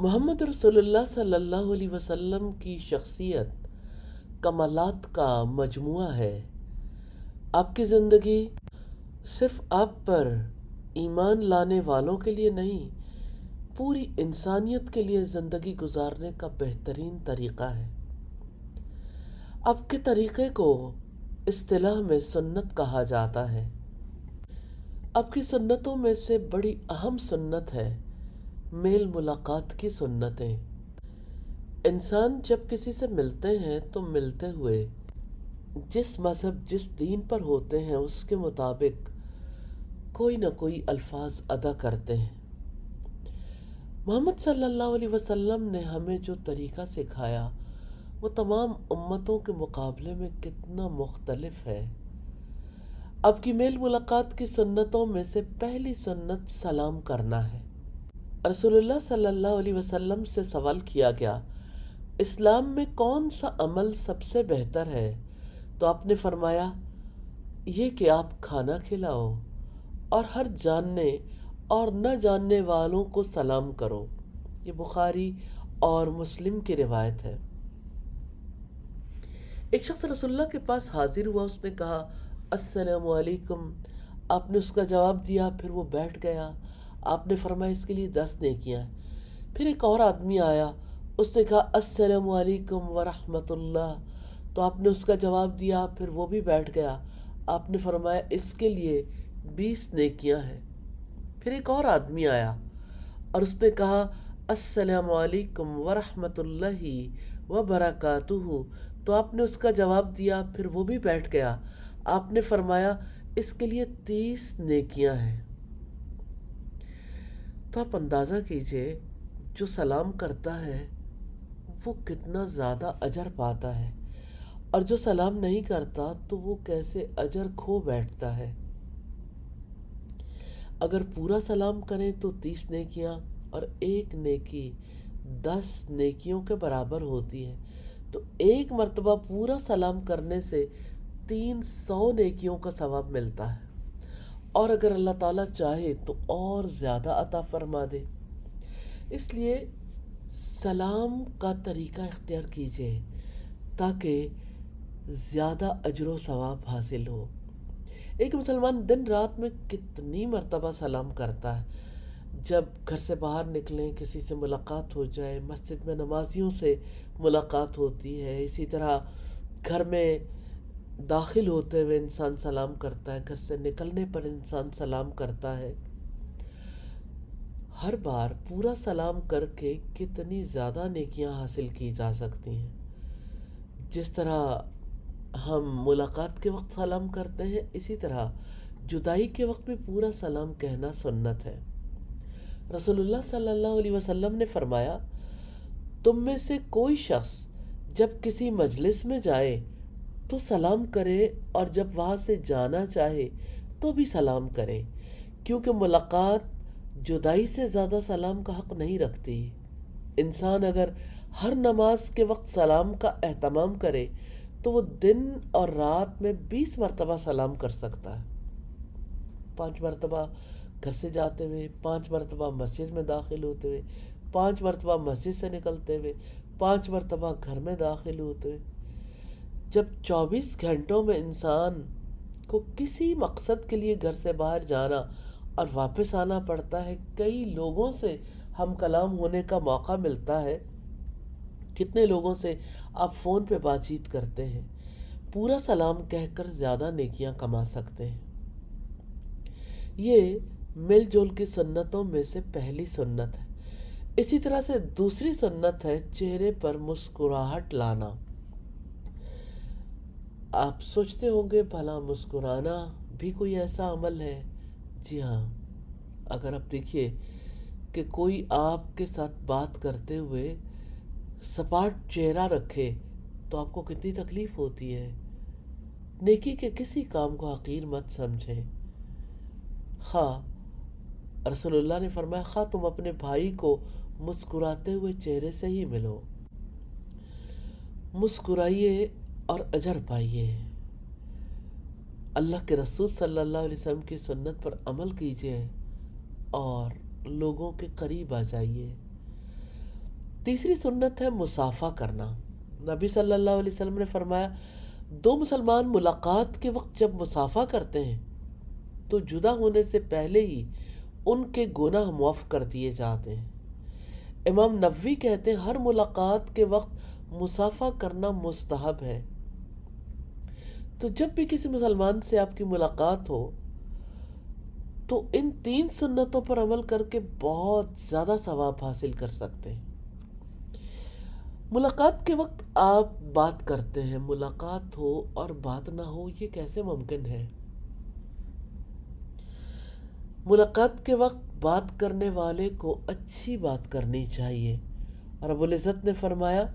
محمد رسول اللہ صلی اللہ علیہ وسلم کی شخصیت کمالات کا مجموعہ ہے۔ آپ کی زندگی صرف آپ پر ایمان لانے والوں کے لیے نہیں، پوری انسانیت کے لیے زندگی گزارنے کا بہترین طریقہ ہے۔ آپ کے طریقے کو اصطلاح میں سنت کہا جاتا ہے۔ آپ کی سنتوں میں سے بڑی اہم سنت ہے۔ میل ملاقات کی سنتیں۔ انسان جب کسی سے ملتے ہیں تو ملتے ہوئے۔ جس مذہب، جس دین پر ہوتے ہیں، اس کے مطابق کوئی نہ کوئی الفاظ ادا کرتے ہیں۔ محمد صلی اللہ علیہ وسلم نے ہمیں جو طریقہ سکھایا، وہ تمام امتوں کے مقابلے میں کتنا مختلف ہے۔ اب کی میل ملاقات کی سنتوں میں سے پہلی سنت سلام کرنا ہے۔ رسول اللہ صلی اللہ علیہ وسلم سے سوال کیا گیا، اسلام میں کون سا عمل سب سے بہتر ہے؟ تو آپ نے فرمایا، یہ کہ آپ کھانا کھلاؤ اور ہر جاننے اور نہ جاننے والوں کو سلام کرو۔ یہ بخاری اور مسلم کی روایت ہے۔ ایک شخص رسول اللہ کے پاس حاضر ہوا، اس نے کہا، السلام علیکم۔ آپ نے اس کا جواب دیا، پھر وہ بیٹھ گیا۔ آپ نے فرمایا اس کے لیے دس نیکیاں پھر ایک اور آدمی آیا، اس نے کہا، السلام علیکم ورحمت اللہ تو آپ نے اس کا جواب دیا، پھر وہ بھی بیٹھ گیا۔ آپ نے فرمایا، اس کے لیے بیس نیکیاں ہیں۔ پھر ایک اور آدمی آیا اور اس نے کہا، السلام علیکم ورحمت اللہ وبرکاتہ تو آپ نے اس کا جواب دیا، پھر وہ بھی بیٹھ گیا۔ آپ نے فرمایا، اس کے لیے تیس نیکیاں ہیں۔ تو آپ اندازہ کیجیے جو سلام کرتا ہے، وہ کتنا زیادہ اجر پاتا ہے۔ اور جو سلام نہیں کرتا، تو وہ کیسے اجر کھو بیٹھتا ہے۔ اگر پورا سلام کریں تو تیس نیکیاں اور ایک نیکی دس نیکیوں کے برابر ہوتی ہے۔ تو ایک مرتبہ پورا سلام کرنے سے تین سو نیکیوں کا ثواب ملتا ہے۔ اور اگر اللہ تعالیٰ چاہے تو اور زیادہ عطا فرما دے۔ اس لیے سلام کا طریقہ اختیار کیجیے تاکہ زیادہ اجر و ثواب حاصل ہو۔ ایک مسلمان دن رات میں کتنی مرتبہ سلام کرتا ہے۔ جب گھر سے باہر نکلیں، کسی سے ملاقات ہو جائے، مسجد میں نمازیوں سے ملاقات ہوتی ہے، اسی طرح گھر میں داخل ہوتے ہوئے انسان سلام کرتا ہے، گھر سے نکلنے پر انسان سلام کرتا ہے۔ ہر بار پورا سلام کر کے کتنی زیادہ نیکیاں حاصل کی جا سکتی ہیں۔ جس طرح ہم ملاقات کے وقت سلام کرتے ہیں، اسی طرح جدائی کے وقت بھی پورا سلام کہنا سنت ہے۔ رسول اللہ صلی اللہ علیہ وسلم نے فرمایا، تم میں سے کوئی شخص جب کسی مجلس میں جائے تو سلام کرے اور جب وہاں سے جانا چاہے تو بھی سلام کرے، کیونکہ ملاقات جدائی سے زیادہ سلام کا حق نہیں رکھتی۔ انسان اگر ہر نماز کے وقت سلام کا اہتمام کرے تو وہ دن اور رات میں بیس مرتبہ سلام کر سکتا ہے۔ پانچ مرتبہ گھر سے جاتے ہوئے، پانچ مرتبہ مسجد میں داخل ہوتے ہوئے، پانچ مرتبہ مسجد سے نکلتے ہوئے، پانچ مرتبہ گھر میں داخل ہوتے ہوئے۔ جب چوبیس گھنٹوں میں انسان کو کسی مقصد کے لیے گھر سے باہر جانا اور واپس آنا پڑتا ہے، کئی لوگوں سے ہم کلام ہونے کا موقع ملتا ہے۔ کتنے لوگوں سے آپ فون پہ بات چیت کرتے ہیں، پورا سلام کہہ کر زیادہ نیکیاں کما سکتے ہیں۔ یہ مل جل کی سنتوں میں سے پہلی سنت ہے۔ اسی طرح سے دوسری سنت ہے چہرے پر مسکراہٹ لانا۔ آپ سوچتے ہوں گے بھلا مسکرانا بھی کوئی ایسا عمل ہے؟ جی ہاں۔ اگر آپ دیکھیے کہ کوئی آپ کے ساتھ بات کرتے ہوئے سپاٹ چہرہ رکھے تو آپ کو کتنی تکلیف ہوتی ہے۔ نیکی کے کسی کام کو حقیر مت سمجھے خواہ ہاں، رسول اللہ نے فرمایا، خواہ تم اپنے بھائی کو مسکراتے ہوئے چہرے سے ہی ملو۔ مسکرائیے اور اجر پائیے۔ اللہ کے رسول صلی اللہ علیہ وسلم کی سنت پر عمل کیجیے اور لوگوں کے قریب آ جائیے۔ تیسری سنت ہے مسافہ کرنا۔ نبی صلی اللہ علیہ وسلم نے فرمایا، دو مسلمان ملاقات کے وقت جب مسافہ کرتے ہیں، تو جدا ہونے سے پہلے ہی ان کے گناہ معاف کر دیے جاتے ہیں۔ امام نبوی کہتے ہیں، ہر ملاقات کے وقت مسافہ کرنا مستحب ہے۔ تو جب بھی کسی مسلمان سے آپ کی ملاقات ہو، تو ان تین سنتوں پر عمل کر کے بہت زیادہ ثواب حاصل کر سکتے ہیں۔ ملاقات کے وقت آپ بات کرتے ہیں، ملاقات ہو اور بات نہ ہو، یہ کیسے ممکن ہے؟ ملاقات کے وقت بات کرنے والے کو اچھی بات کرنی چاہیے۔ اور ابو العزت نے فرمایا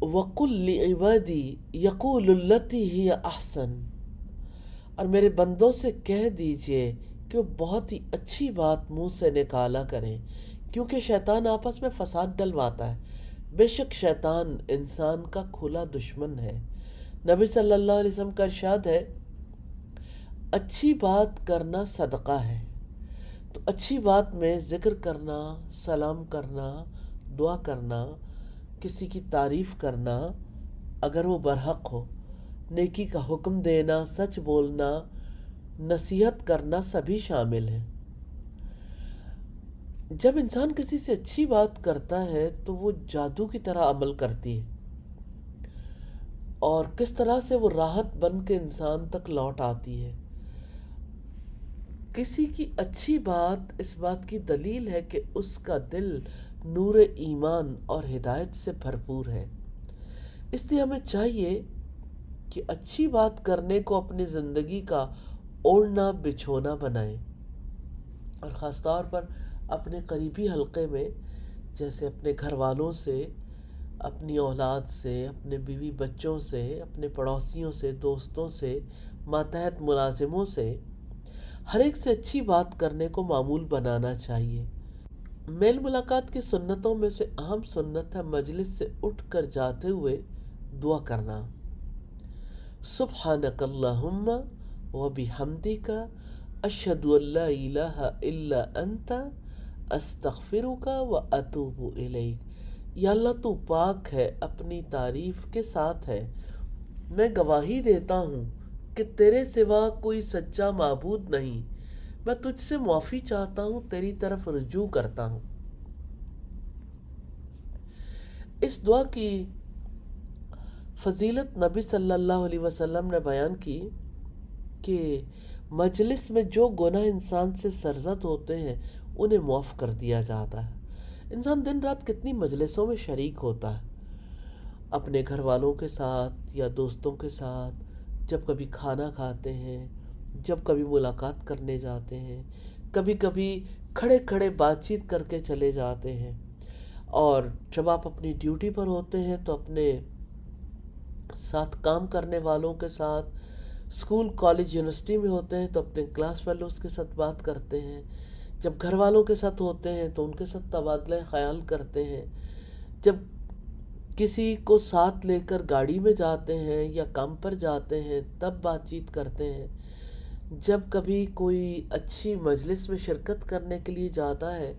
وَقُلْ لِعِبَادِي يَقُولُ الَّتِي هِيَ أَحْسَنُ۔ اور میرے بندوں سے کہہ دیجیے کہ وہ بہت ہی اچھی بات منہ سے نکالا کریں، کیونکہ شیطان آپس میں فساد ڈلواتا ہے۔ بے شک شیطان انسان کا کھلا دشمن ہے۔ نبی صلی اللہ علیہ وسلم کا ارشاد ہے، اچھی بات کرنا صدقہ ہے۔ تو اچھی بات میں ذکر کرنا، سلام کرنا، دعا کرنا کسی کی تعریف کرنا اگر وہ برحق ہو، نیکی کا حکم دینا، سچ بولنا، نصیحت کرنا سبھی شامل ہیں۔ جب انسان کسی سے اچھی بات کرتا ہے تو وہ جادو کی طرح عمل کرتی ہے۔ اور کس طرح سے وہ راحت بن کے انسان تک لوٹ آتی ہے۔ کسی کی اچھی بات اس بات کی دلیل ہے کہ اس کا دل نور ایمان اور ہدایت سے بھرپور ہے۔ اس لیے ہمیں چاہیے کہ اچھی بات کرنے کو اپنی زندگی کا اوڑھنا، بچھونا بنائیں۔ اور خاص طور پر اپنے قریبی حلقے میں، جیسے اپنے گھر والوں سے، اپنی اولاد سے، اپنے بیوی بچوں سے، اپنے پڑوسیوں سے، دوستوں سے، ماتحت ملازموں سے، ہر ایک سے اچھی بات کرنے کو معمول بنانا چاہیے۔ میل ملاقات کی سنتوں میں سے اہم سنت ہے مجلس سے اٹھ کر جاتے ہوئے دعا کرنا۔ سبحانک اللہم و بحمدک، اشہد اللہ الہ الا انت، استغفرک و اتوب الیک۔ یا اللہ تو پاک ہے، اپنی تعریف کے ساتھ ہے۔ میں گواہی دیتا ہوں کہ تیرے سوا کوئی سچا معبود نہیں۔ میں تجھ سے معافی چاہتا ہوں، تیری طرف رجوع کرتا ہوں۔ اس دعا کی فضیلت نبی صلی اللہ علیہ وسلم نے بیان کی کہ مجلس میں جو گناہ انسان سے سرزد ہوتے ہیں، انہیں معاف کر دیا جاتا ہے۔ انسان دن رات کتنی مجلسوں میں شریک ہوتا ہے۔ اپنے گھر والوں کے ساتھ یا دوستوں کے ساتھ جب کبھی کھانا کھاتے ہیں جب کبھی ملاقات کرنے جاتے ہیں، کبھی کبھی کھڑے کھڑے بات چیت کر کے چلے جاتے ہیں۔ اور جب آپ اپنی ڈیوٹی پر ہوتے ہیں تو اپنے ساتھ کام کرنے والوں کے ساتھ، اسکول، کالج، یونیورسٹی میں ہوتے ہیں تو اپنے کلاس فیلوز کے ساتھ بات کرتے ہیں۔ جب گھر والوں کے ساتھ ہوتے ہیں تو ان کے ساتھ تبادلہ خیال کرتے ہیں۔ جب کسی کو ساتھ لے کر گاڑی میں جاتے ہیں یا کام پر جاتے ہیں، تب بات چیت کرتے ہیں۔ جب کبھی کوئی اچھی مجلس میں شرکت کرنے کے لیے جاتا ہے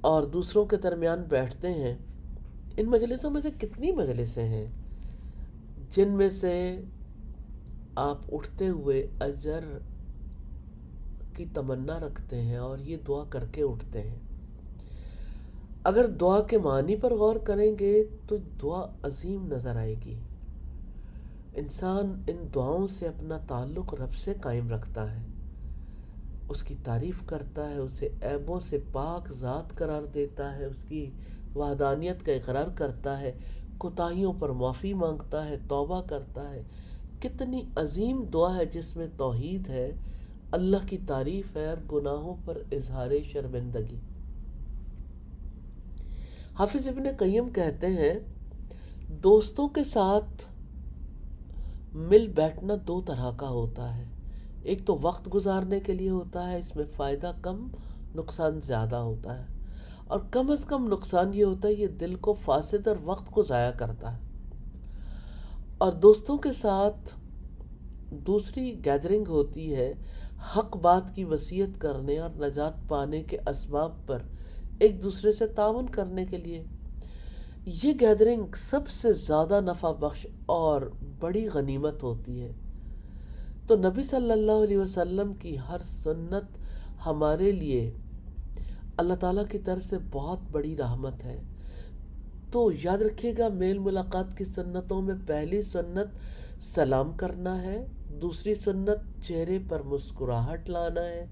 اور دوسروں کے درمیان بیٹھتے ہیں، ان مجلسوں میں سے کتنی مجلسیں ہیں؟ جن میں سے آپ اٹھتے ہوئے اجر کی تمنا رکھتے ہیں اور یہ دعا کر کے اٹھتے ہیں۔ اگر دعا کے معنی پر غور کریں گے تو دعا عظیم نظر آئے گی۔ انسان ان دعاؤں سے اپنا تعلق رب سے قائم رکھتا ہے۔ اس کی تعریف کرتا ہے، اسے عیبوں سے پاک ذات قرار دیتا ہے، اس کی وحدانیت کا اقرار کرتا ہے، کوتاہیوں پر معافی مانگتا ہے، توبہ کرتا ہے۔ کتنی عظیم دعا ہے جس میں توحید ہے، اللہ کی تعریف ہے اور گناہوں پر اظہار شرمندگی۔ حافظ ابن قیم کہتے ہیں، دوستوں کے ساتھ مل بیٹھنا دو طرح کا ہوتا ہے۔ ایک تو وقت گزارنے کے لیے ہوتا ہے، اس میں فائدہ کم، نقصان زیادہ ہوتا ہے۔ اور کم از کم نقصان یہ ہوتا ہے، یہ دل کو فاسد اور وقت کو ضائع کرتا ہے۔ اور دوستوں کے ساتھ دوسری گیدرنگ ہوتی ہے، حق بات کی وسیعت کرنے اور نجات پانے کے اسباب پر، ایک دوسرے سے تعاون کرنے کے لیے۔ یہ گیدرنگ سب سے زیادہ نفع بخش اور بڑی غنیمت ہوتی ہے۔ تو نبی صلی اللہ علیہ وسلم کی ہر سنت ہمارے لیے اللہ تعالیٰ کی طرف سے بہت بڑی رحمت ہے۔ تو یاد رکھیے گا، میل ملاقات کی سنتوں میں پہلی سنت سلام کرنا ہے، دوسری سنت چہرے پر مسکراہٹ لانا ہے،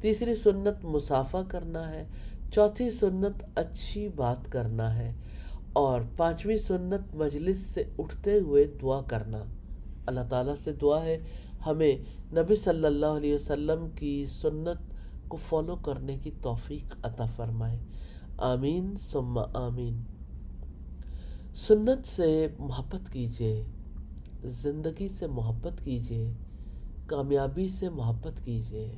تیسری سنت مسافہ کرنا ہے، چوتھی سنت اچھی بات کرنا ہے۔ اور پانچویں سنت مجلس سے اٹھتے ہوئے دعا کرنا۔ اللہ تعالیٰ سے دعا ہے، ہمیں نبی صلی اللہ علیہ وسلم کی سنت کو فالو کرنے کی توفیق عطا فرمائے۔ آمین، ثم آمین۔ سنت سے محبت کیجیے، زندگی سے محبت کیجیے، کامیابی سے محبت کیجیے۔